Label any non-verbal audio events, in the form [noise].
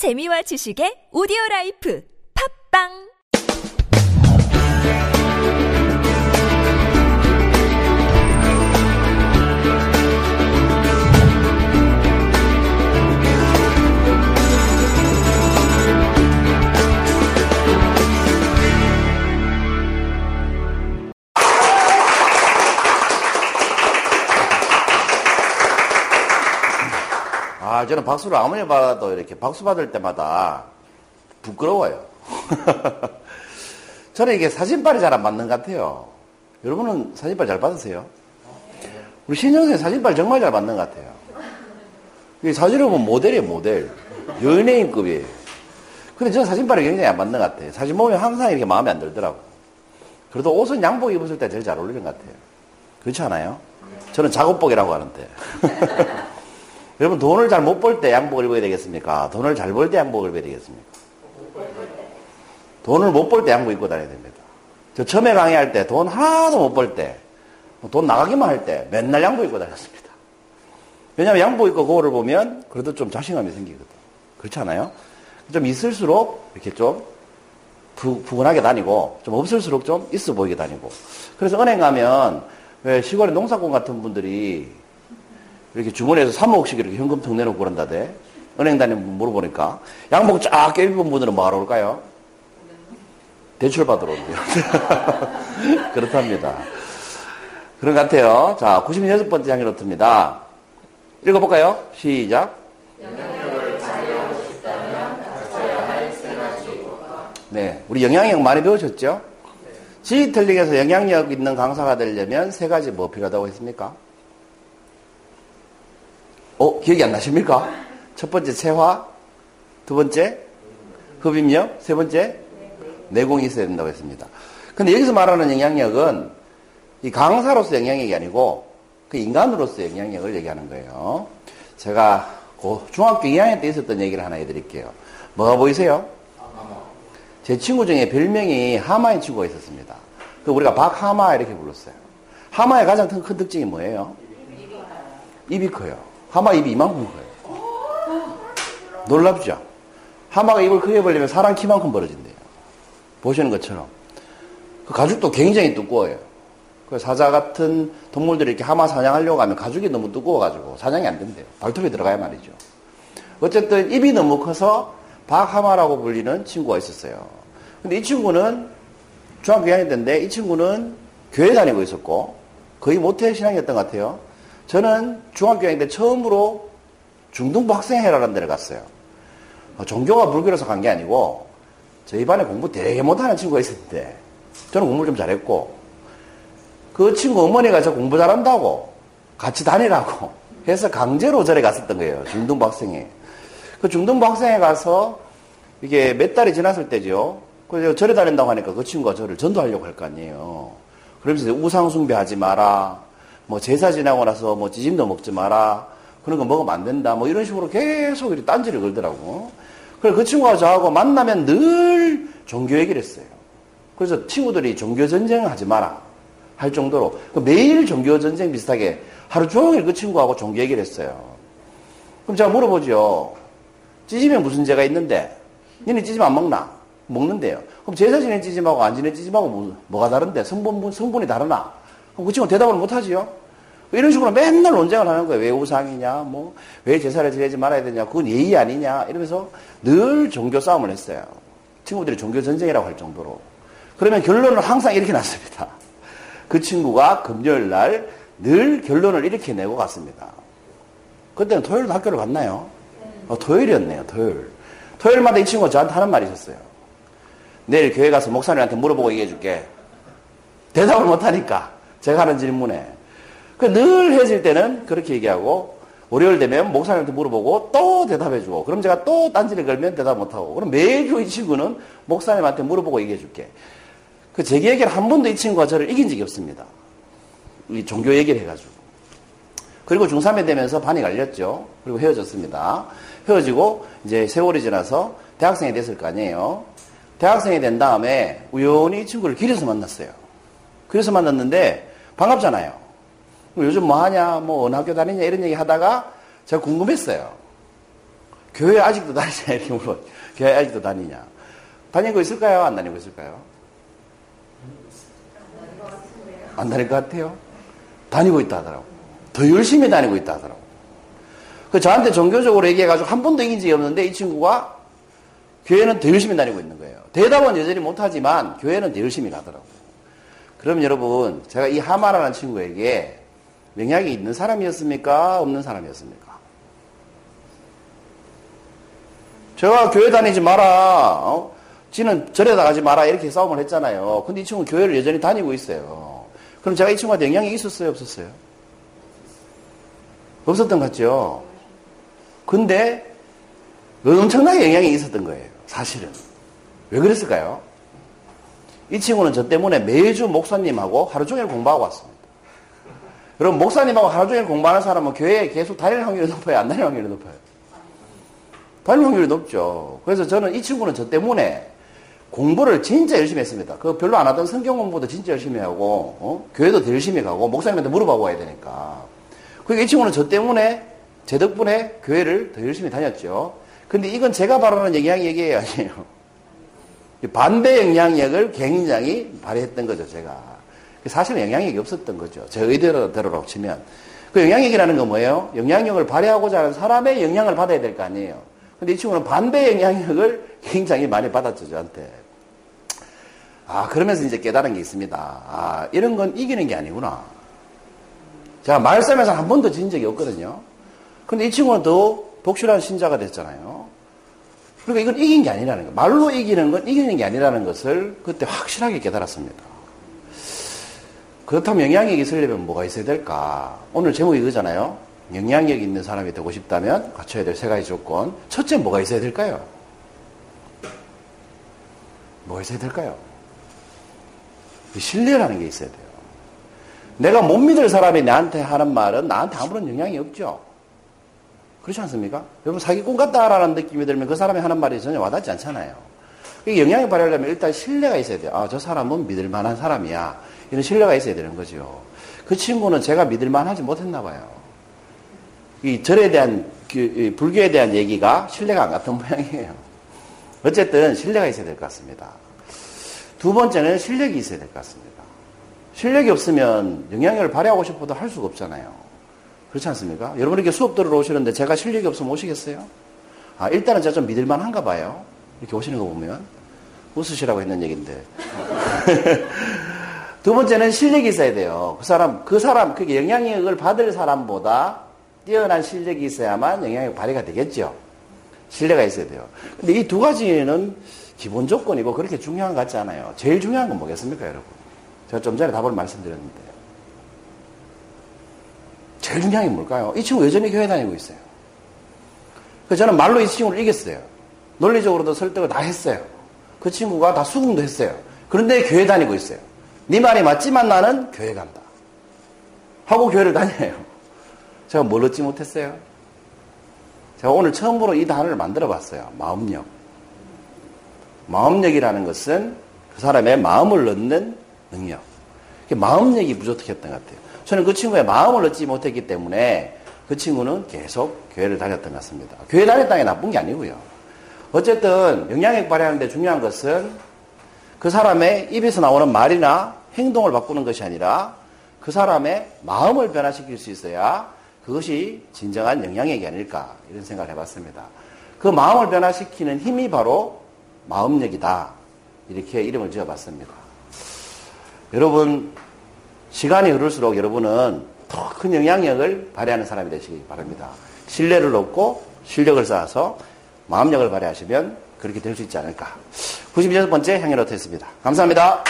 재미와 지식의 오디오 라이프. 팝빵 저는 박수를 아무리 받아도 이렇게 박수 받을 때마다 부끄러워요. [laughs] 저는 이게 사진빨이 잘 안 맞는 것 같아요. 여러분은 사진빨 잘 받으세요? 우리 신영생 사진빨 정말 잘 받는 것 같아요. 이 사진을 보면 모델이에요, 모델. 연예인급이에요. 근데 저는 사진빨이 굉장히 안 맞는 것 같아요. 사진 보면 항상 이렇게 마음에 안 들더라고. 그래도 옷은 양복 입었을 때 제일 잘 어울리는 것 같아요. 그렇지 않아요? 저는 작업복이라고 하는데. [laughs] 여러분 돈을 잘 못 벌 때 양복을 입어야 되겠습니까? 돈을 잘 벌 때 양복을 입어야 되겠습니까? 돈을 못 벌 때 양복 입고 다녀야 됩니다. 저 처음에 강의할 때 돈 하나도 못 벌 때, 돈 나가기만 할 때 맨날 양복 입고 다녔습니다. 왜냐하면 양복 입고 거울을 보면 그래도 좀 자신감이 생기거든. 그렇지 않아요? 좀 있을수록 이렇게 좀 부, 부근하게 다니고 좀 없을수록 좀 있어 보이게 다니고. 그래서 은행 가면 왜 시골에 농사꾼 같은 분들이 이렇게 주머니에서 3억씩 이렇게 현금통 내놓고 그런다대. 은행 다니면 물어보니까. 양복 쫙 껴입은 분들은 뭐하러 올까요? 대출 받으러 온대요. [laughs] 그렇답니다. 그런 것 같아요. 자, 96번째 장이 노트입니다. 읽어볼까요? 시작. 네. 우리 영향력 많이 배우셨죠? 지휘틀링에서 영향력 있는 강사가 되려면 세 가지 뭐 필요하다고 했습니까? 어, 기억이 안 나십니까? 첫 번째 세화, 두 번째 흡입력, 세 번째 내공이 있어야 된다고 했습니다. 근데 여기서 말하는 영향력은 이 강사로서 영향력이 아니고 그 인간으로서 영향력을 얘기하는 거예요. 제가 중학교 2학년 때 있었던 얘기를 하나 해드릴게요. 뭐가 보이세요? 제 친구 중에 별명이 하마인 친구가 있었습니다. 그 우리가 박하마 이렇게 불렀어요. 하마의 가장 큰 특징이 뭐예요? 입이 커요. 하마 입이 이만큼 커요. 놀랍죠? 하마가 입을 크게 벌리면 사람 키만큼 벌어진대요. 보시는 것처럼. 그 가죽도 굉장히 두꺼워요. 그 사자 같은 동물들이 이렇게 하마 사냥하려고 하면 가죽이 너무 두꺼워가지고 사냥이 안 된대요. 발톱에 들어가야 말이죠. 어쨌든 입이 너무 커서 박하마라고 불리는 친구가 있었어요. 근데 이 친구는 중학교 2학년 때인데 이 친구는 교회 다니고 있었고 거의 모태 신앙이었던 것 같아요. 저는 중학교 2학년 때 처음으로 중등부 학생회라는 데를 갔어요. 어, 종교가 불교라서 간 게 아니고 저희 반에 공부 되게 못하는 친구가 있었는데 저는 공부를 좀 잘했고 그 친구 어머니가 저 공부 잘한다고 같이 다니라고 [laughs] 해서 강제로 절에 갔었던 거예요. 중등부 학생회. 그 중등부 학생회 가서 이게 몇 달이 지났을 때죠. 그래서 절에 다닌다고 하니까 그 친구가 저를 전도하려고 할 거 아니에요. 그러면서 우상숭배하지 마라. 뭐 제사 지나고 나서 뭐 찌짐도 먹지 마라. 그런 거 먹으면 안 된다. 뭐 이런 식으로 계속 이렇게 딴지를 걸더라고. 그래서 그 친구가 저하고 만나면 늘 종교 얘기를 했어요. 그래서 친구들이 종교 전쟁을 하지 마라. 할 정도로 그 매일 종교 전쟁 비슷하게 하루 종일 그 친구하고 종교 얘기를 했어요. 그럼 제가 물어보죠. 찌짐에 무슨 죄가 있는데? 니네 찌짐 안 먹나? 먹는데요. 그럼 제사 지낸 찌짐하고 안 지낸 찌짐하고 뭐, 뭐가 다른데? 성분, 성분이 다르나? 그럼 그 친구 대답을 못 하지요? 이런 식으로 맨날 논쟁을 하는 거예요. 왜 우상이냐? 뭐, 왜 제사를 지내지 말아야 되냐? 그건 예의 아니냐? 이러면서 늘 종교 싸움을 했어요. 친구들이 종교 전쟁이라고 할 정도로. 그러면 결론을 항상 이렇게 났습니다. 그 친구가 금요일 날 늘 결론을 이렇게 내고 갔습니다. 그때는 토요일도 학교를 갔나요? 어, 토요일이었네요, 토요일. 토요일마다 이 친구가 저한테 하는 말이 있었어요. 내일 교회 가서 목사님한테 물어보고 얘기해 줄게. 대답을 못하니까. 제가 하는 질문에. 그늘 헤어질 때는 그렇게 얘기하고, 월요일 되면 목사님한테 물어보고 또 대답해 주고, 그럼 제가 또 딴지를 걸면 대답 못하고, 그럼 매주 이 친구는 목사님한테 물어보고 얘기해 줄게. 그 제기 얘기를 한 번도 이 친구가 저를 이긴 적이 없습니다. 이 종교 얘기를 해가지고. 그리고 중3에 되면서 반이 갈렸죠. 그리고 헤어졌습니다. 헤어지고 이제 세월이 지나서 대학생이 됐을 거 아니에요. 대학생이 된 다음에 우연히 이 친구를 길에서 만났어요. 길에서 만났는데 반갑잖아요. 요즘 뭐 하냐, 뭐 어느 학교 다니냐 이런 얘기 하다가 제가 궁금했어요. 교회 아직도 다니냐 [laughs] 이렇게 물어. 교회 아직도 다니냐? 다니고 있을까요? 안 다니고 있을까요? 안 다닐 것 같아요. 다니고 있다 하더라고. 더 열심히 다니고 있다 하더라고. 그 저한테 종교적으로 얘기해가지고 한 번도 이긴 적이 없는데 이 친구가 교회는 더 열심히 다니고 있는 거예요. 대답은 여전히 못하지만 교회는 더 열심히 가더라고. 그럼 여러분, 제가 이 하마라는 친구에게 명약이 있는 사람이었습니까? 없는 사람이었습니까? 제가 교회 다니지 마라. 어? 지는 절에다 가지 마라. 이렇게 싸움을 했잖아요. 근데 이 친구는 교회를 여전히 다니고 있어요. 그럼 제가 이 친구한테 영향이 있었어요? 없었어요? 없었던 것 같죠? 근데 엄청나게 영향이 있었던 거예요. 사실은. 왜 그랬을까요? 이 친구는 저 때문에 매주 목사님하고 하루 종일 공부하고 왔습니다. 그럼 목사님하고 하루 종일 공부하는 사람은 교회에 계속 다닐 확률이 높아요? 안 다닐 확률이 높아요? 다닐 확률이 높죠. 그래서 저는 이 친구는 저 때문에 공부를 진짜 열심히 했습니다. 그 별로 안 하던 성경 공부도 진짜 열심히 하고, 어? 교회도 더 열심히 가고, 목사님한테 물어보고 와야 되니까. 그러니까 이 친구는 저 때문에, 제 덕분에 교회를 더 열심히 다녔죠. 근데 이건 제가 바라는 영향 얘기예요, 아니에요. 반대 영향력을 굉장히 발휘했던 거죠, 제가. 사실은 영향력이 없었던 거죠. 제 의대로대로 치면. 그 영향력이라는 건 뭐예요? 영향력을 발휘하고자 하는 사람의 영향을 받아야 될 거 아니에요. 근데 이 친구는 반대 영향력을 굉장히 많이 받았죠, 저한테. 아, 그러면서 이제 깨달은 게 있습니다. 아, 이런 건 이기는 게 아니구나. 제가 말씀에서 한 번도 진 적이 없거든요. 근데 이 친구는 더 독실한 신자가 됐잖아요. 그러니까 이건 이긴 게 아니라는 거. 말로 이기는 건 이기는 게 아니라는 것을 그때 확실하게 깨달았습니다. 그렇다면 영향력이 있으려면 뭐가 있어야 될까? 오늘 제목이 이거잖아요. 영향력 있는 사람이 되고 싶다면 갖춰야 될 세 가지 조건. 첫째 뭐가 있어야 될까요? 뭐가 있어야 될까요? 신뢰라는 게 있어야 돼요. 내가 못 믿을 사람이 나한테 하는 말은 나한테 아무런 영향이 없죠. 그렇지 않습니까? 여러분 사기꾼 같다라는 느낌이 들면 그 사람이 하는 말이 전혀 와닿지 않잖아요. 영향을 발휘하려면 일단 신뢰가 있어야 돼요. 아, 저 사람은 믿을 만한 사람이야. 이런 신뢰가 있어야 되는 거죠. 그 친구는 제가 믿을 만하지 못했나 봐요. 이 절에 대한 그, 불교에 대한 얘기가 신뢰가 안 갔던 [laughs] 모양이에요. 어쨌든 신뢰가 있어야 될 것 같습니다. 두 번째는 실력이 있어야 될 것 같습니다. 실력이 없으면 영향력을 발휘하고 싶어도 할 수가 없잖아요. 그렇지 않습니까? 여러분 이렇게 수업 들으러 오시는데 제가 실력이 없으면 오시겠어요? 아, 일단은 제가 좀 믿을만 한가 봐요. 이렇게 오시는 거 보면. 웃으시라고 했는 얘기인데. [laughs] 두 번째는 실력이 있어야 돼요. 그 사람, 그 사람, 그 영향력을 받을 사람보다 뛰어난 실력이 있어야만 영향력 발휘가 되겠죠. 신뢰가 있어야 돼요. 근데 이 두 가지는 기본 조건이고 그렇게 중요한 것 같지 않아요. 제일 중요한 건 뭐겠습니까, 여러분? 제가 좀 전에 답을 말씀드렸는데. 제일 중요한 게 뭘까요? 이 친구 여전히 교회 다니고 있어요. 그래서 저는 말로 이 친구를 이겼어요. 논리적으로도 설득을 다 했어요. 그 친구가 다 수긍도 했어요. 그런데 교회 다니고 있어요. 네 말이 맞지만 나는 교회 간다. 하고 교회를 다녀요. 제가 뭘 얻지 못했어요? 제가 오늘 처음으로 이 단어를 만들어 봤어요. 마음력. 마음력이라는 것은 그 사람의 마음을 얻는 능력. 마음력이 부족했던 것 같아요. 저는 그 친구의 마음을 얻지 못했기 때문에 그 친구는 계속 교회를 다녔던 것 같습니다. 교회 다녔다는 게 나쁜 게 아니고요. 어쨌든 영향력 발휘하는데 중요한 것은 그 사람의 입에서 나오는 말이나 행동을 바꾸는 것이 아니라 그 사람의 마음을 변화시킬 수 있어야 그것이 진정한 영향력이 아닐까 이런 생각을 해봤습니다. 그 마음을 변화시키는 힘이 바로 마음력이다. 이렇게 이름을 지어봤습니다. 여러분 시간이 흐를수록 여러분은 더 큰 영향력을 발휘하는 사람이 되시기 바랍니다. 신뢰를 얻고 실력을 쌓아서 마음력을 발휘하시면 그렇게 될 수 있지 않을까. 96번째 향연어트였습니다. 감사합니다.